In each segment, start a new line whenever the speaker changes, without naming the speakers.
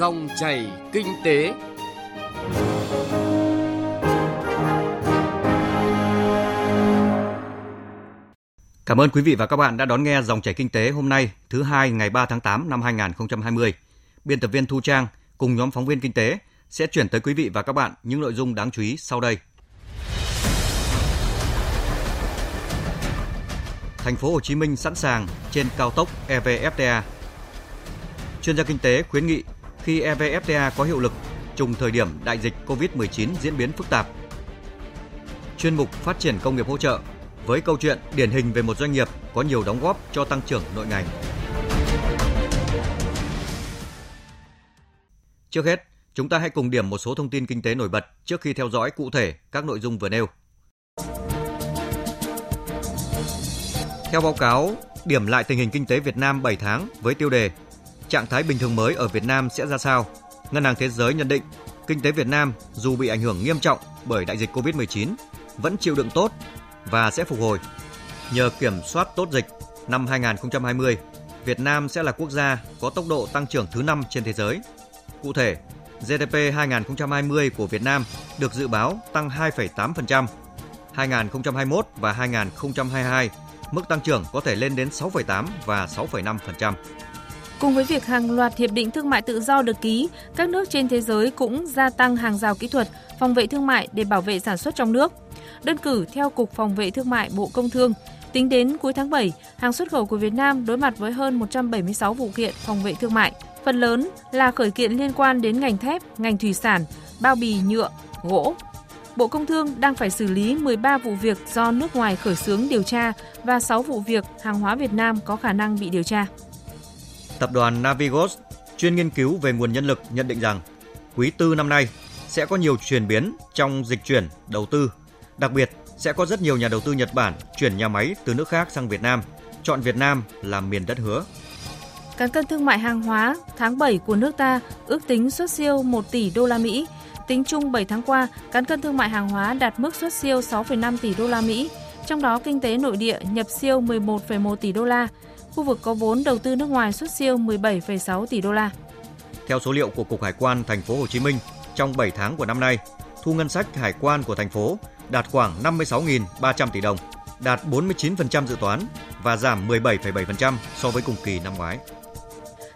Dòng chảy kinh tế.
Cảm ơn quý vị và các bạn đã đón nghe dòng chảy kinh tế hôm nay, thứ hai ngày 3 tháng 8 năm 2020. Biên tập viên Thu Trang cùng nhóm phóng viên kinh tế sẽ chuyển tới quý vị và các bạn những nội dung đáng chú ý sau đây. Thành phố Hồ Chí Minh sẵn sàng trên cao tốc EVFTA. Chuyên gia kinh tế khuyến nghị khi EVFTA có hiệu lực trùng thời điểm đại dịch COVID-19 diễn biến phức tạp. Chuyên mục phát triển công nghiệp hỗ trợ với câu chuyện điển hình về một doanh nghiệp có nhiều đóng góp cho tăng trưởng nội ngành. Trước hết, chúng ta hãy cùng điểm một số thông tin kinh tế nổi bật trước khi theo dõi cụ thể các nội dung vừa nêu. Theo báo cáo, điểm lại tình hình kinh tế Việt Nam 7 tháng với tiêu đề Trạng thái bình thường mới ở Việt Nam sẽ ra sao? Ngân hàng Thế giới nhận định kinh tế Việt Nam dù bị ảnh hưởng nghiêm trọng bởi đại dịch Covid-19 vẫn chịu đựng tốt và sẽ phục hồi. Nhờ kiểm soát tốt dịch, năm 2020, Việt Nam sẽ là quốc gia có tốc độ tăng trưởng thứ 5 trên thế giới. Cụ thể, GDP 2020 của Việt Nam được dự báo tăng 2,8%. 2021 và 2022, mức tăng trưởng có thể lên đến 6,8 và 6,5%.
Cùng với việc hàng loạt hiệp định thương mại tự do được ký, các nước trên thế giới cũng gia tăng hàng rào kỹ thuật, phòng vệ thương mại để bảo vệ sản xuất trong nước. Đơn cử theo Cục Phòng vệ Thương mại Bộ Công Thương, tính đến cuối tháng 7, hàng xuất khẩu của Việt Nam đối mặt với hơn 176 vụ kiện phòng vệ thương mại. Phần lớn là khởi kiện liên quan đến ngành thép, ngành thủy sản, bao bì nhựa, gỗ. Bộ Công Thương đang phải xử lý 13 vụ việc do nước ngoài khởi xướng điều tra và 6 vụ việc hàng hóa Việt Nam có khả năng bị điều tra.
Tập đoàn Navigos, chuyên nghiên cứu về nguồn nhân lực nhận định rằng quý tư năm nay sẽ có nhiều chuyển biến trong dịch chuyển đầu tư. Đặc biệt, sẽ có rất nhiều nhà đầu tư Nhật Bản chuyển nhà máy từ nước khác sang Việt Nam, chọn Việt Nam làm miền đất hứa.
Cán cân thương mại hàng hóa tháng 7 của nước ta ước tính xuất siêu 1 tỷ đô la Mỹ. Tính chung 7 tháng qua, cán cân thương mại hàng hóa đạt mức xuất siêu 6,5 tỷ đô la Mỹ, trong đó kinh tế nội địa nhập siêu 11,1 tỷ đô la, khu vực có vốn đầu tư nước ngoài xuất siêu 17,6 tỷ đô la.
Theo số liệu của Cục Hải quan Thành phố Hồ Chí Minh, trong 7 tháng của năm nay, thu ngân sách hải quan của thành phố đạt khoảng 56.300 tỷ đồng, đạt 49% dự toán và giảm 17,7% so với cùng kỳ năm ngoái.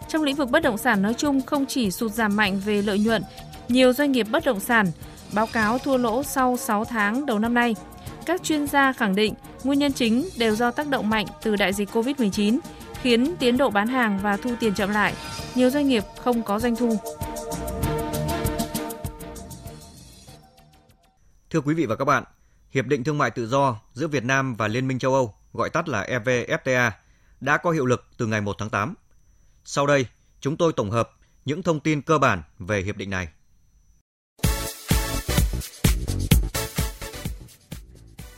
Trong lĩnh vực bất động sản nói chung không chỉ sụt giảm mạnh về lợi nhuận, nhiều doanh nghiệp bất động sản báo cáo thua lỗ sau 6 tháng đầu năm nay. Các chuyên gia khẳng định nguyên nhân chính đều do tác động mạnh từ đại dịch Covid-19, khiến tiến độ bán hàng và thu tiền chậm lại. Nhiều doanh nghiệp không có doanh thu.
Thưa quý vị và các bạn, Hiệp định Thương mại Tự do giữa Việt Nam và Liên minh châu Âu, gọi tắt là EVFTA, đã có hiệu lực từ ngày 1 tháng 8. Sau đây, chúng tôi tổng hợp những thông tin cơ bản về hiệp định này.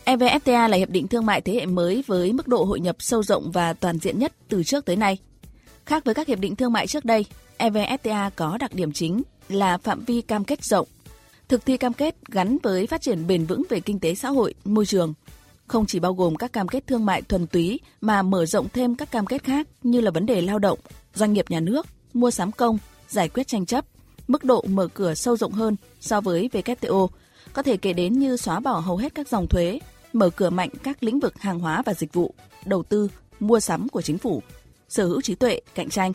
EVFTA là hiệp định thương mại thế hệ mới với mức độ hội nhập sâu rộng và toàn diện nhất từ trước tới nay. Khác với các hiệp định thương mại trước đây, EVFTA có đặc điểm chính là phạm vi cam kết rộng, thực thi cam kết gắn với phát triển bền vững về kinh tế xã hội, môi trường, không chỉ bao gồm các cam kết thương mại thuần túy mà mở rộng thêm các cam kết khác như là vấn đề lao động, doanh nghiệp nhà nước, mua sắm công, giải quyết tranh chấp, mức độ mở cửa sâu rộng hơn so với WTO, có thể kể đến như xóa bỏ hầu hết các dòng thuế, mở cửa mạnh các lĩnh vực hàng hóa và dịch vụ, đầu tư, mua sắm của chính phủ, sở hữu trí tuệ, cạnh tranh.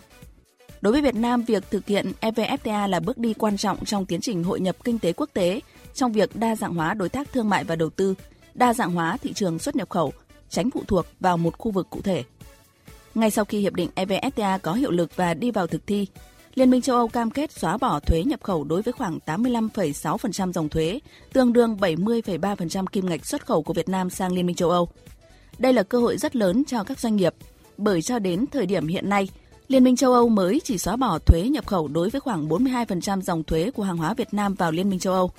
Đối với Việt Nam, việc thực hiện EVFTA là bước đi quan trọng trong tiến trình hội nhập kinh tế quốc tế, trong việc đa dạng hóa đối tác thương mại và đầu tư, đa dạng hóa thị trường xuất nhập khẩu, tránh phụ thuộc vào một khu vực cụ thể. Ngay sau khi hiệp định EVFTA có hiệu lực và đi vào thực thi, Liên minh châu Âu cam kết xóa bỏ thuế nhập khẩu đối với khoảng 85,6% dòng thuế, tương đương 70,3% kim ngạch xuất khẩu của Việt Nam sang Liên minh châu Âu. Đây là cơ hội rất lớn cho các doanh nghiệp, bởi cho đến thời điểm hiện nay, Liên minh châu Âu mới chỉ xóa bỏ thuế nhập khẩu đối với khoảng 42% dòng thuế của hàng hóa Việt Nam vào Liên minh châu Âu.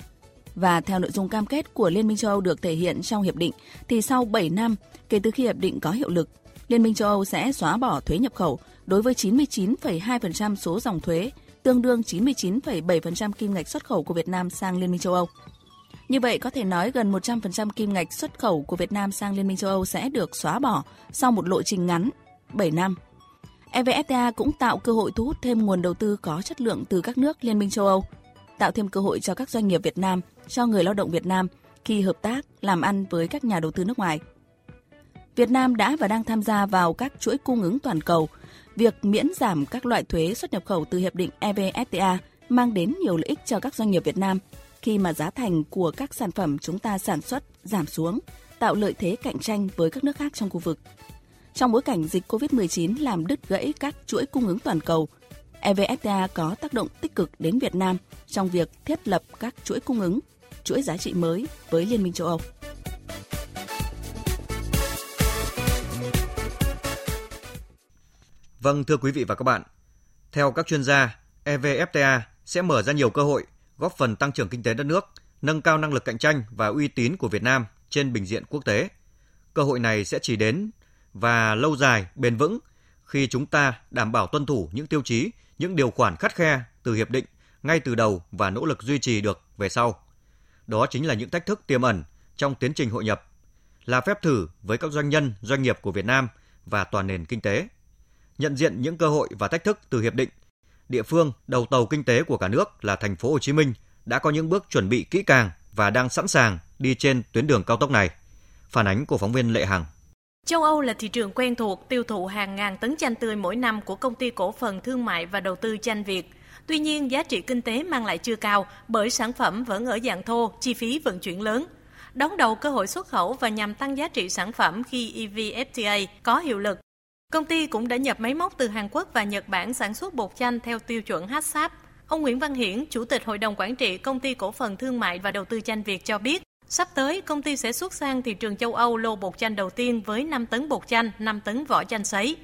Và theo nội dung cam kết của Liên minh châu Âu được thể hiện trong hiệp định, thì sau 7 năm kể từ khi hiệp định có hiệu lực, Liên minh châu Âu sẽ xóa bỏ thuế nhập khẩu đối với 99,2% số dòng thuế, tương đương 99,7% kim ngạch xuất khẩu của Việt Nam sang Liên minh châu Âu. Như vậy có thể nói gần 100% kim ngạch xuất khẩu của Việt Nam sang Liên minh châu Âu sẽ được xóa bỏ sau một lộ trình ngắn 7 năm EVFTA cũng tạo cơ hội thu hút thêm nguồn đầu tư có chất lượng từ các nước Liên minh châu Âu, tạo thêm cơ hội cho các doanh nghiệp Việt Nam, cho người lao động Việt Nam khi hợp tác làm ăn với các nhà đầu tư nước ngoài. Việt Nam đã và đang tham gia vào các chuỗi cung ứng toàn cầu. Việc miễn giảm các loại thuế xuất nhập khẩu từ hiệp định EVFTA mang đến nhiều lợi ích cho các doanh nghiệp Việt Nam khi mà giá thành của các sản phẩm chúng ta sản xuất giảm xuống, tạo lợi thế cạnh tranh với các nước khác trong khu vực. Trong bối cảnh dịch COVID-19 làm đứt gãy các chuỗi cung ứng toàn cầu, EVFTA có tác động tích cực đến Việt Nam trong việc thiết lập các chuỗi cung ứng, chuỗi giá trị mới với Liên minh châu Âu.
Vâng thưa quý vị và các bạn, theo các chuyên gia, EVFTA sẽ mở ra nhiều cơ hội góp phần tăng trưởng kinh tế đất nước, nâng cao năng lực cạnh tranh và uy tín của Việt Nam trên bình diện quốc tế. Cơ hội này sẽ chỉ đến và lâu dài, bền vững khi chúng ta đảm bảo tuân thủ những tiêu chí, những điều khoản khắt khe từ hiệp định ngay từ đầu và nỗ lực duy trì được về sau. Đó chính là những thách thức tiềm ẩn trong tiến trình hội nhập, là phép thử với các doanh nhân, doanh nghiệp của Việt Nam và toàn nền kinh tế. Nhận diện những cơ hội và thách thức từ hiệp định, địa phương đầu tàu kinh tế của cả nước là thành phố Hồ Chí Minh đã có những bước chuẩn bị kỹ càng và đang sẵn sàng đi trên tuyến đường cao tốc này. Phản ánh của phóng viên Lệ Hằng.
Châu Âu là thị trường quen thuộc tiêu thụ hàng ngàn tấn chanh tươi mỗi năm của công ty cổ phần thương mại và đầu tư chanh Việt. Tuy nhiên, giá trị kinh tế mang lại chưa cao bởi sản phẩm vẫn ở dạng thô, chi phí vận chuyển lớn. Đón đầu cơ hội xuất khẩu và nhằm tăng giá trị sản phẩm khi EVFTA có hiệu lực. Công ty cũng đã nhập máy móc từ Hàn Quốc và Nhật Bản sản xuất bột chanh theo tiêu chuẩn HACCP. Ông Nguyễn Văn Hiển, Chủ tịch Hội đồng Quản trị Công ty Cổ phần Thương mại và Đầu tư Chanh Việt cho biết, Sắp tới, công ty sẽ xuất sang thị trường châu Âu lô bột chanh đầu tiên với 5 tấn bột chanh, 5 tấn vỏ chanh sấy.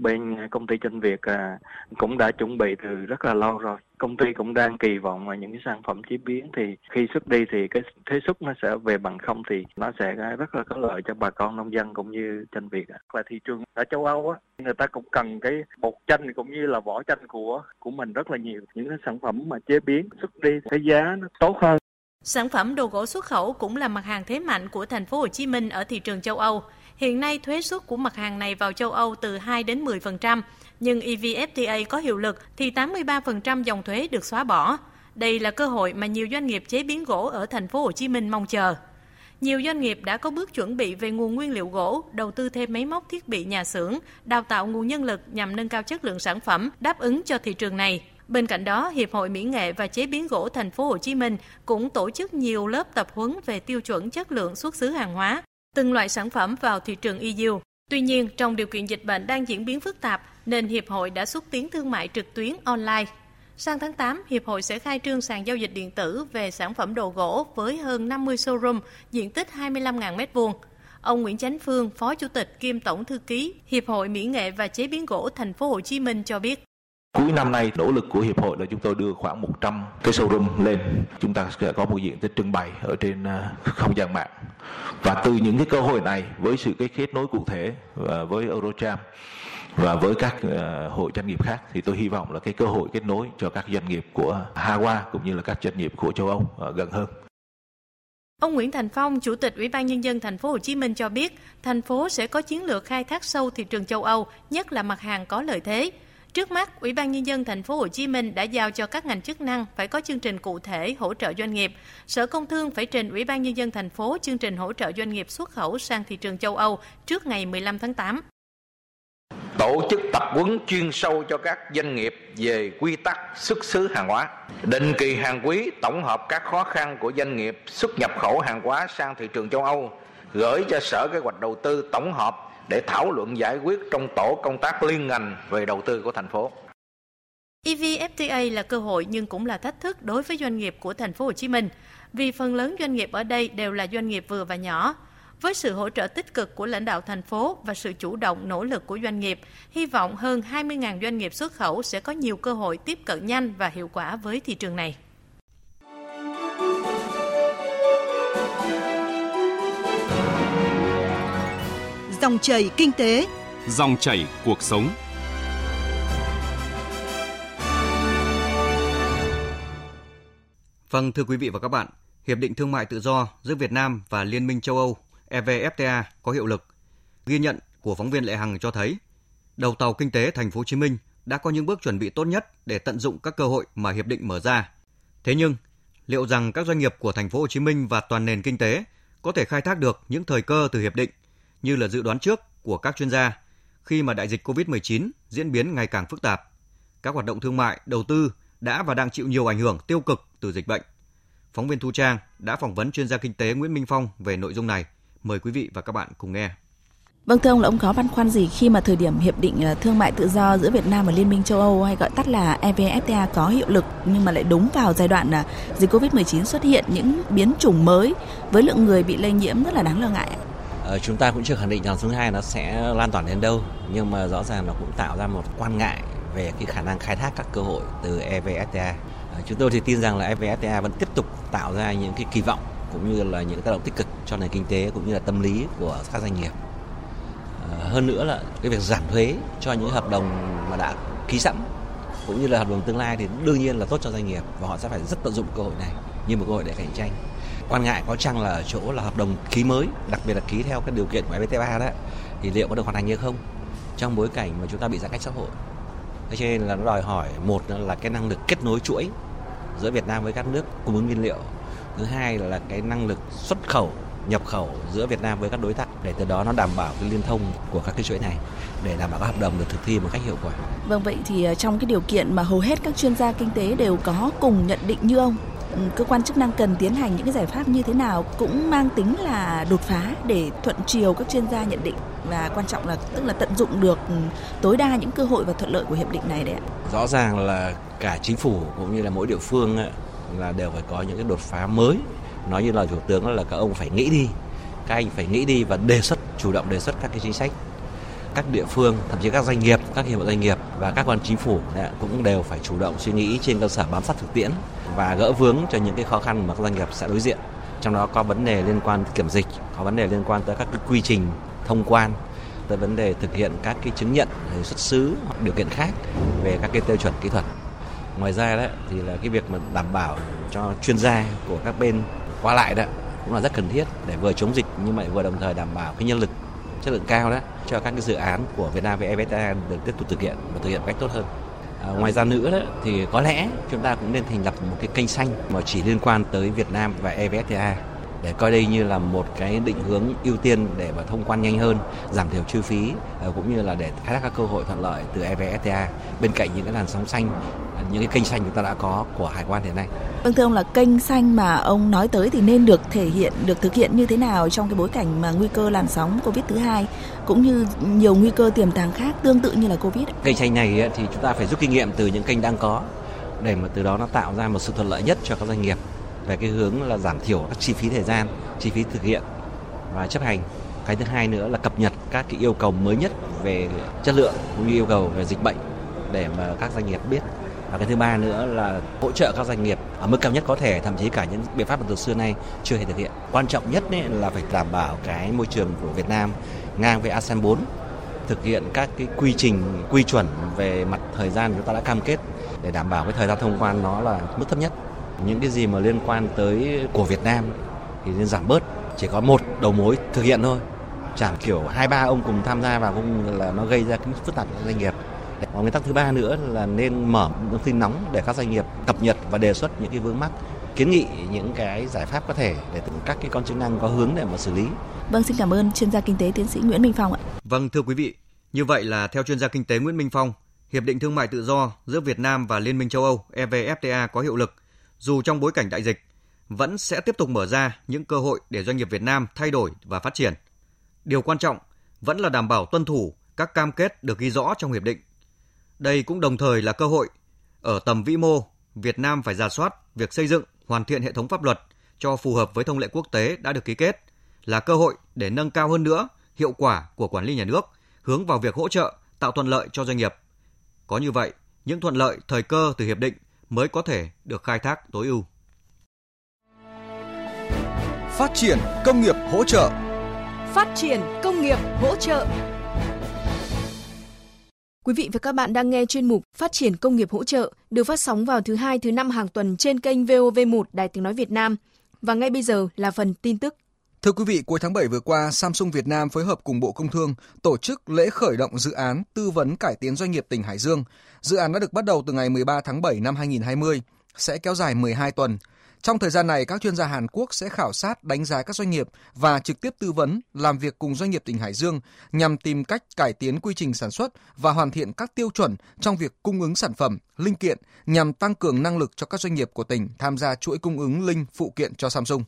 Bên à, công ty chanh Việt à, cũng đã chuẩn bị từ rất là lâu rồi. Công ty cũng đang kỳ vọng vào những cái sản phẩm chế biến thì khi xuất đi thì cái thuế xuất nó sẽ về bằng không thì nó sẽ rất là có lợi cho bà con nông dân cũng như chanh Việt. Và thị trường ở châu Âu á, người ta cũng cần cái bột chanh cũng như là vỏ chanh của của mình rất là nhiều. Những cái sản phẩm mà chế biến xuất đi cái giá nó tốt hơn
Sản phẩm đồ gỗ xuất khẩu cũng là mặt hàng thế mạnh của thành phố Hồ Chí Minh ở thị trường châu Âu. Hiện nay thuế suất của mặt hàng này vào châu Âu từ 2 đến 10%, nhưng EVFTA có hiệu lực thì 83% dòng thuế được xóa bỏ. Đây là cơ hội mà nhiều doanh nghiệp chế biến gỗ ở thành phố Hồ Chí Minh mong chờ. Nhiều doanh nghiệp đã có bước chuẩn bị về nguồn nguyên liệu gỗ, đầu tư thêm máy móc thiết bị nhà xưởng, đào tạo nguồn nhân lực nhằm nâng cao chất lượng sản phẩm đáp ứng cho thị trường này. Bên cạnh đó, Hiệp hội Mỹ nghệ và chế biến gỗ thành phố Hồ Chí Minh cũng tổ chức nhiều lớp tập huấn về tiêu chuẩn chất lượng xuất xứ hàng hóa, từng loại sản phẩm vào thị trường EU. Tuy nhiên, trong điều kiện dịch bệnh đang diễn biến phức tạp, nên Hiệp hội đã xúc tiến thương mại trực tuyến online. Sang tháng 8, Hiệp hội sẽ khai trương sàn giao dịch điện tử về sản phẩm đồ gỗ với hơn 50 showroom, diện tích 25.000 m2. Ông Nguyễn Chánh Phương, Phó Chủ tịch kiêm Tổng thư ký Hiệp hội Mỹ nghệ và chế biến gỗ thành phố Hồ Chí Minh cho biết.
Cuối năm nay, nỗ lực của Hiệp hội là chúng tôi đưa khoảng 100 cái showroom lên. Chúng ta sẽ có một diện tích trưng bày ở trên ờ, không gian mạng. Và từ những cái cơ hội này, với sự cái kết nối cụ thể ờ, với Eurocharm và với các ờ, hội doanh nghiệp khác thì tôi hy vọng là cái cơ hội kết nối cho các doanh nghiệp của Hawa cũng như là các doanh nghiệp của châu Âu gần hơn.
Ông Nguyễn Thành Phong, Chủ tịch Ủy ban nhân dân thành phố Hồ Chí Minh cho biết, thành phố sẽ có chiến lược khai thác sâu thị trường châu Âu, nhất là mặt hàng có lợi thế. Trước mắt, Ủy ban nhân dân thành phố Hồ Chí Minh đã giao cho các ngành chức năng phải có chương trình cụ thể hỗ trợ doanh nghiệp. Sở Công Thương phải trình Ủy ban nhân dân thành phố chương trình hỗ trợ doanh nghiệp xuất khẩu sang thị trường châu Âu trước ngày 15 tháng 8.
Tổ chức tập huấn chuyên sâu cho các doanh nghiệp về quy tắc xuất xứ hàng hóa. Định kỳ hàng quý tổng hợp các khó khăn của doanh nghiệp xuất nhập khẩu hàng hóa sang thị trường châu Âu, gửi cho Sở Kế hoạch Đầu tư tổng hợp để thảo luận giải quyết trong tổ công tác liên ngành về đầu tư của thành phố.
EVFTA là cơ hội nhưng cũng là thách thức đối với doanh nghiệp của thành phố Hồ Chí Minh, vì phần lớn doanh nghiệp ở đây đều là doanh nghiệp vừa và nhỏ. Với sự hỗ trợ tích cực của lãnh đạo thành phố và sự chủ động nỗ lực của doanh nghiệp, hy vọng hơn 20.000 doanh nghiệp xuất khẩu sẽ có nhiều cơ hội tiếp cận nhanh và hiệu quả với thị trường này.
Dòng chảy kinh tế,
dòng chảy cuộc sống.
Vâng thưa quý vị và các bạn, Hiệp định Thương mại Tự do giữa Việt Nam và Liên minh châu Âu EVFTA có hiệu lực. Ghi nhận của phóng viên Lệ Hằng cho thấy, đầu tàu kinh tế thành phố Hồ Chí Minh đã có những bước chuẩn bị tốt nhất để tận dụng các cơ hội mà hiệp định mở ra. Thế nhưng, liệu rằng các doanh nghiệp của thành phố Hồ Chí Minh và toàn nền kinh tế có thể khai thác được những thời cơ từ hiệp định như là dự đoán trước của các chuyên gia khi mà đại dịch COVID-19 diễn biến ngày càng phức tạp. Các hoạt động thương mại, đầu tư đã và đang chịu nhiều ảnh hưởng tiêu cực từ dịch bệnh. Phóng viên Thu Trang đã phỏng vấn chuyên gia kinh tế Nguyễn Minh Phong về nội dung này. Mời quý vị và các bạn cùng nghe.
Vâng thưa ông là ông có băn khoăn gì khi mà thời điểm hiệp định ờ, thương mại tự do giữa Việt Nam và Liên minh châu Âu hay gọi tắt là EVFTA có hiệu lực nhưng mà lại đúng vào giai đoạn là dịch Covid-19 xuất hiện những biến chủng mới với lượng người bị lây nhiễm rất là đáng lo ngại.
Ờ, chúng ta cũng chưa khẳng định rằng thứ hai nó sẽ lan tỏa đến đâu, nhưng mà rõ ràng nó cũng tạo ra một quan ngại về cái khả năng khai thác các cơ hội từ EVFTA. Ờ, chúng tôi thì tin rằng là EVFTA vẫn tiếp tục tạo ra những cái kỳ vọng cũng như là những tác động tích cực cho nền kinh tế cũng như là tâm lý của các doanh nghiệp. Ờ, hơn nữa là cái việc giảm thuế cho những hợp đồng mà đã ký sẵn cũng như là hợp đồng tương lai thì đương nhiên là tốt cho doanh nghiệp và họ sẽ phải rất tận dụng cơ hội này như một cơ hội để cạnh tranh quan ngại có chăng là ở chỗ là hợp đồng ký mới, đặc biệt là ký theo cái điều kiện của FTA đó, thì liệu có được hoàn thành hay không trong bối cảnh mà chúng ta bị giãn cách xã hội thế cho nên là nó đòi hỏi một là cái năng lực kết nối chuỗi giữa Việt Nam với các nước cung ứng nguyên liệu thứ hai là cái năng lực xuất khẩu, nhập khẩu giữa Việt Nam với các đối tác để từ đó nó đảm bảo cái liên thông của các cái chuỗi này để đảm bảo các hợp đồng được thực thi một cách hiệu quả.
Vâng vậy thì ờ, trong cái điều kiện mà hầu hết các chuyên gia kinh tế đều có cùng nhận định như ông Ừ, cơ quan chức năng cần tiến hành những cái giải pháp như thế nào cũng mang tính là đột phá để thuận chiều các chuyên gia nhận định và quan trọng là, tức là tận dụng được ừ, tối đa những cơ hội và thuận lợi của hiệp định này đấy ạ.
Rõ ràng là cả chính phủ cũng như là mỗi địa phương là đều phải có những cái đột phá mới nói như là thủ tướng là các ông phải nghĩ đi, các anh phải nghĩ đi và đề xuất, chủ động đề xuất các cái chính sách các địa phương, thậm chí các doanh nghiệp, các hiệp hội doanh nghiệp và các quan chính phủ cũng đều phải chủ động suy nghĩ trên cơ sở bám sát thực tiễn và gỡ vướng cho những cái khó khăn mà các doanh nghiệp sẽ đối diện. Trong đó có vấn đề liên quan kiểm dịch, có vấn đề liên quan tới các cái quy trình thông quan, tới vấn đề thực hiện các cái chứng nhận xuất xứ hoặc điều kiện khác về các cái tiêu chuẩn kỹ thuật. Ngoài ra đấy, thì là cái việc mà đảm bảo cho chuyên gia của các bên qua lại đó cũng là rất cần thiết để vừa chống dịch nhưng mà vừa đồng thời đảm bảo cái nhân lực chất lượng cao đó cho các cái dự án của Việt Nam với EVFTA được tiếp tục thực hiện và thực hiện một cách tốt hơn. À, ngoài ra nữa đó, thì có lẽ chúng ta cũng nên thành lập một cái kênh xanh mà chỉ liên quan tới Việt Nam và EVFTA để coi đây như là một cái định hướng ưu tiên để mà thông quan nhanh hơn, giảm thiểu chi phí à, cũng như là để khai thác các cơ hội thuận lợi từ EVFTA bên cạnh những cái làn sóng xanh những cái kênh xanh chúng ta đã có của hải quan hiện nay.
Vâng thưa ông là kênh xanh mà ông nói tới thì nên được thể hiện được thực hiện như thế nào trong cái bối cảnh mà nguy cơ làn sóng Covid thứ hai cũng như nhiều nguy cơ tiềm tàng khác tương tự như là Covid.
Kênh xanh này thì chúng ta phải rút kinh nghiệm từ những kênh đang có để mà từ đó nó tạo ra một sự thuận lợi nhất cho các doanh nghiệp về cái hướng là giảm thiểu các chi phí thời gian, chi phí thực hiện và chấp hành. Cái thứ hai nữa là cập nhật các cái yêu cầu mới nhất về chất lượng cũng như yêu cầu về dịch bệnh để mà các doanh nghiệp biết và cái thứ ba nữa là hỗ trợ các doanh nghiệp ở mức cao nhất có thể, thậm chí cả những biện pháp mà từ xưa nay chưa hề thực hiện. Quan trọng nhất ấy là phải đảm bảo cái môi trường của Việt Nam ngang với ASEAN 4 thực hiện các cái quy trình, quy chuẩn về mặt thời gian chúng ta đã cam kết để đảm bảo cái thời gian thông quan nó là mức thấp nhất. Những cái gì mà liên quan tới của Việt Nam thì nên giảm bớt, chỉ có một đầu mối thực hiện thôi. Chẳng kiểu hai, ba ông cùng tham gia vào cũng là nó gây ra cái phức tạp cho doanh nghiệp và nguyên tắc thứ ba nữa là nên mở thông tin nóng để các doanh nghiệp cập nhật và đề xuất những cái vướng mắc kiến nghị những cái giải pháp có thể để các cái con chức năng có hướng để mà xử lý.
Vâng, xin cảm ơn chuyên gia kinh tế tiến sĩ Nguyễn Minh Phong ạ.
Vâng, thưa quý vị, như vậy là theo chuyên gia kinh tế Nguyễn Minh Phong, Hiệp định Thương mại Tự do giữa Việt Nam và Liên minh châu Âu EVFTA có hiệu lực, dù trong bối cảnh đại dịch, vẫn sẽ tiếp tục mở ra những cơ hội để doanh nghiệp Việt Nam thay đổi và phát triển. Điều quan trọng vẫn là đảm bảo tuân thủ các cam kết được ghi rõ trong hiệp định đây cũng đồng thời là cơ hội ở tầm vĩ mô, Việt Nam phải ra soát việc xây dựng, hoàn thiện hệ thống pháp luật cho phù hợp với thông lệ quốc tế đã được ký kết, là cơ hội để nâng cao hơn nữa hiệu quả của quản lý nhà nước, hướng vào việc hỗ trợ, tạo thuận lợi cho doanh nghiệp. Có như vậy, những thuận lợi thời cơ từ hiệp định mới có thể được khai thác tối ưu.
Phát triển công nghiệp hỗ trợ.
Phát triển công nghiệp hỗ trợ.
Quý vị và các bạn đang nghe chuyên mục Phát triển công nghiệp hỗ trợ được phát sóng vào thứ hai thứ năm hàng tuần trên kênh VOV1 Đài Tiếng Nói Việt Nam. Và ngay bây giờ là phần tin tức.
Thưa quý vị, cuối tháng 7 vừa qua, Samsung Việt Nam phối hợp cùng Bộ Công Thương tổ chức lễ khởi động dự án tư vấn cải tiến doanh nghiệp tỉnh Hải Dương. Dự án đã được bắt đầu từ ngày 13 tháng 7 năm 2020, sẽ kéo dài 12 tuần. Trong thời gian này, các chuyên gia Hàn Quốc sẽ khảo sát, đánh giá các doanh nghiệp và trực tiếp tư vấn, làm việc cùng doanh nghiệp tỉnh Hải Dương nhằm tìm cách cải tiến quy trình sản xuất và hoàn thiện các tiêu chuẩn trong việc cung ứng sản phẩm, linh kiện nhằm tăng cường năng lực cho các doanh nghiệp của tỉnh tham gia chuỗi cung ứng linh phụ kiện cho Samsung.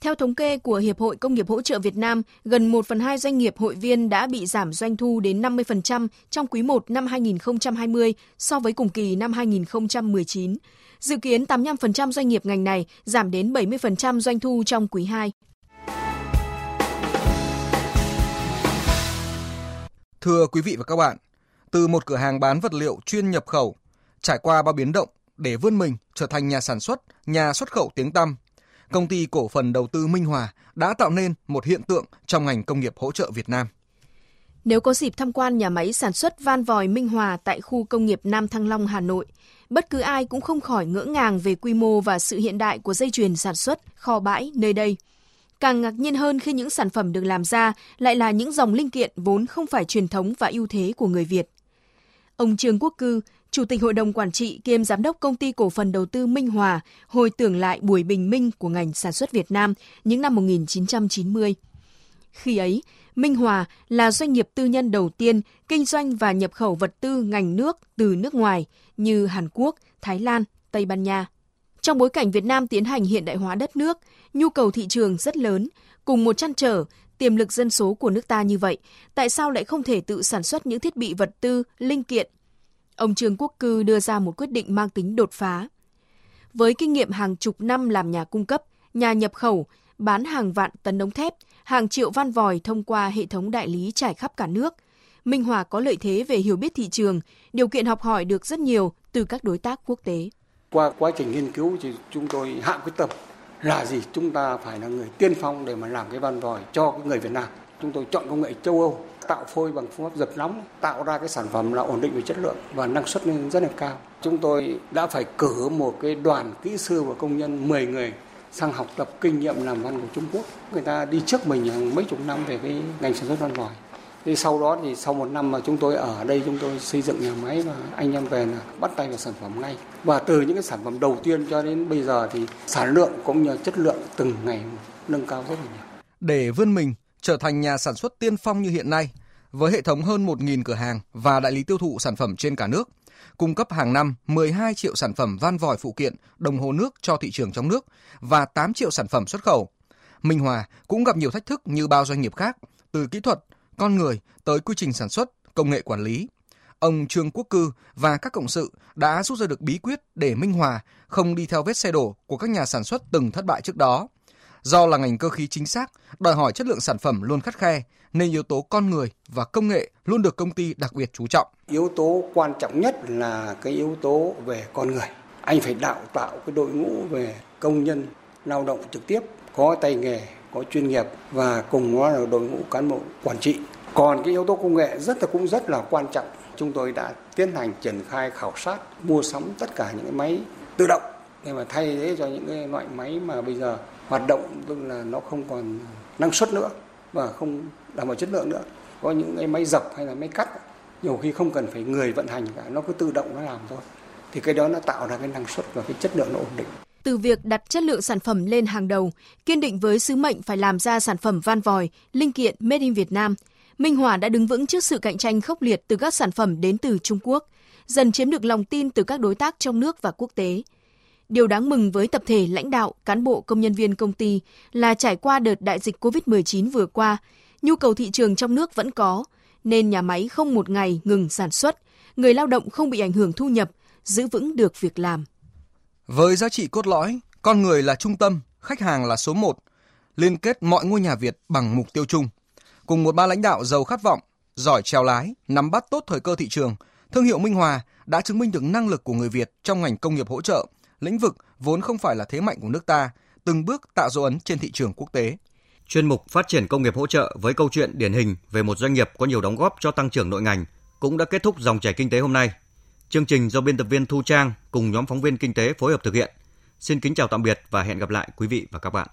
Theo thống kê của Hiệp hội Công nghiệp hỗ trợ Việt Nam, gần 1 phần 2 doanh nghiệp hội viên đã bị giảm doanh thu đến 50% trong quý 1 năm 2020 so với cùng kỳ năm 2019. Dự kiến 85% doanh nghiệp ngành này giảm đến 70% doanh thu trong quý 2.
Thưa quý vị và các bạn, từ một cửa hàng bán vật liệu chuyên nhập khẩu, trải qua bao biến động để vươn mình trở thành nhà sản xuất, nhà xuất khẩu tiếng tăm, công ty cổ phần đầu tư Minh Hòa đã tạo nên một hiện tượng trong ngành công nghiệp hỗ trợ Việt Nam.
Nếu có dịp tham quan nhà máy sản xuất van vòi Minh Hòa tại khu công nghiệp Nam Thăng Long, Hà Nội, bất cứ ai cũng không khỏi ngỡ ngàng về quy mô và sự hiện đại của dây chuyền sản xuất, kho bãi nơi đây. Càng ngạc nhiên hơn khi những sản phẩm được làm ra lại là những dòng linh kiện vốn không phải truyền thống và ưu thế của người Việt. Ông Trương Quốc Cư, Chủ tịch Hội đồng Quản trị kiêm Giám đốc Công ty Cổ phần Đầu tư Minh Hòa, hồi tưởng lại buổi bình minh của ngành sản xuất Việt Nam những năm 1990. Khi ấy, Minh Hòa là doanh nghiệp tư nhân đầu tiên kinh doanh và nhập khẩu vật tư ngành nước từ nước ngoài như Hàn Quốc, Thái Lan, Tây Ban Nha. Trong bối cảnh Việt Nam tiến hành hiện đại hóa đất nước, nhu cầu thị trường rất lớn, cùng một chăn trở, tiềm lực dân số của nước ta như vậy, tại sao lại không thể tự sản xuất những thiết bị vật tư, linh kiện? Ông Trương Quốc Cư đưa ra một quyết định mang tính đột phá. Với kinh nghiệm hàng chục năm làm nhà cung cấp, nhà nhập khẩu, bán hàng vạn tấn ống thép, hàng triệu van vòi thông qua hệ thống đại lý trải khắp cả nước. Minh Hòa có lợi thế về hiểu biết thị trường, điều kiện học hỏi được rất nhiều từ các đối tác quốc tế.
Qua quá trình nghiên cứu thì chúng tôi hạ quyết tâm là gì? Chúng ta phải là người tiên phong để mà làm cái van vòi cho cái người Việt Nam. Chúng tôi chọn công nghệ châu Âu, tạo phôi bằng phương pháp dập nóng, tạo ra cái sản phẩm là ổn định về chất lượng và năng suất lên rất là cao. Chúng tôi đã phải cử một cái đoàn kỹ sư và công nhân 10 người sang học tập kinh nghiệm làm văn của Trung Quốc. Người ta đi trước mình hàng mấy chục năm về cái ngành sản xuất văn vòi. Thì sau đó thì sau một năm mà chúng tôi ở đây chúng tôi xây dựng nhà máy và anh em về là bắt tay vào sản phẩm ngay. Và từ những cái sản phẩm đầu tiên cho đến bây giờ thì sản lượng cũng như chất lượng từng ngày nâng cao rất là nhiều.
Để vươn mình trở thành nhà sản xuất tiên phong như hiện nay, với hệ thống hơn 1.000 cửa hàng và đại lý tiêu thụ sản phẩm trên cả nước, cung cấp hàng năm 12 triệu sản phẩm van vòi phụ kiện, đồng hồ nước cho thị trường trong nước và 8 triệu sản phẩm xuất khẩu. Minh Hòa cũng gặp nhiều thách thức như bao doanh nghiệp khác, từ kỹ thuật, con người tới quy trình sản xuất, công nghệ quản lý. Ông Trương Quốc Cư và các cộng sự đã rút ra được bí quyết để Minh Hòa không đi theo vết xe đổ của các nhà sản xuất từng thất bại trước đó. Do là ngành cơ khí chính xác, đòi hỏi chất lượng sản phẩm luôn khắt khe, nên yếu tố con người và công nghệ luôn được công ty đặc biệt chú trọng.
Yếu tố quan trọng nhất là cái yếu tố về con người. Anh phải đào tạo cái đội ngũ về công nhân lao động trực tiếp, có tay nghề, có chuyên nghiệp và cùng nó là đội ngũ cán bộ quản trị. Còn cái yếu tố công nghệ rất là cũng rất là quan trọng. Chúng tôi đã tiến hành triển khai khảo sát, mua sắm tất cả những cái máy tự động để mà thay thế cho những cái loại máy mà bây giờ hoạt động tức là nó không còn năng suất nữa và không đảm bảo chất lượng nữa. Có những cái máy dập hay là máy cắt nhiều khi không cần phải người vận hành cả nó cứ tự động nó làm thôi. Thì cái đó nó tạo ra cái năng suất và cái chất lượng nó ổn định.
Từ việc đặt chất lượng sản phẩm lên hàng đầu, kiên định với sứ mệnh phải làm ra sản phẩm van vòi, linh kiện made in Việt Nam, Minh Hòa đã đứng vững trước sự cạnh tranh khốc liệt từ các sản phẩm đến từ Trung Quốc, dần chiếm được lòng tin từ các đối tác trong nước và quốc tế. Điều đáng mừng với tập thể lãnh đạo, cán bộ công nhân viên công ty là trải qua đợt đại dịch COVID-19 vừa qua, nhu cầu thị trường trong nước vẫn có, nên nhà máy không một ngày ngừng sản xuất, người lao động không bị ảnh hưởng thu nhập, giữ vững được việc làm.
Với giá trị cốt lõi, con người là trung tâm, khách hàng là số một, liên kết mọi ngôi nhà Việt bằng mục tiêu chung. Cùng một ba lãnh đạo giàu khát vọng, giỏi trèo lái, nắm bắt tốt thời cơ thị trường, thương hiệu Minh Hòa đã chứng minh được năng lực của người Việt trong ngành công nghiệp hỗ trợ, lĩnh vực vốn không phải là thế mạnh của nước ta, từng bước tạo dấu ấn trên thị trường quốc tế.
Chuyên mục Phát triển công nghiệp hỗ trợ với câu chuyện điển hình về một doanh nghiệp có nhiều đóng góp cho tăng trưởng nội ngành cũng đã kết thúc dòng chảy kinh tế hôm nay. Chương trình do biên tập viên Thu Trang cùng nhóm phóng viên kinh tế phối hợp thực hiện. Xin kính chào tạm biệt và hẹn gặp lại quý vị và các bạn.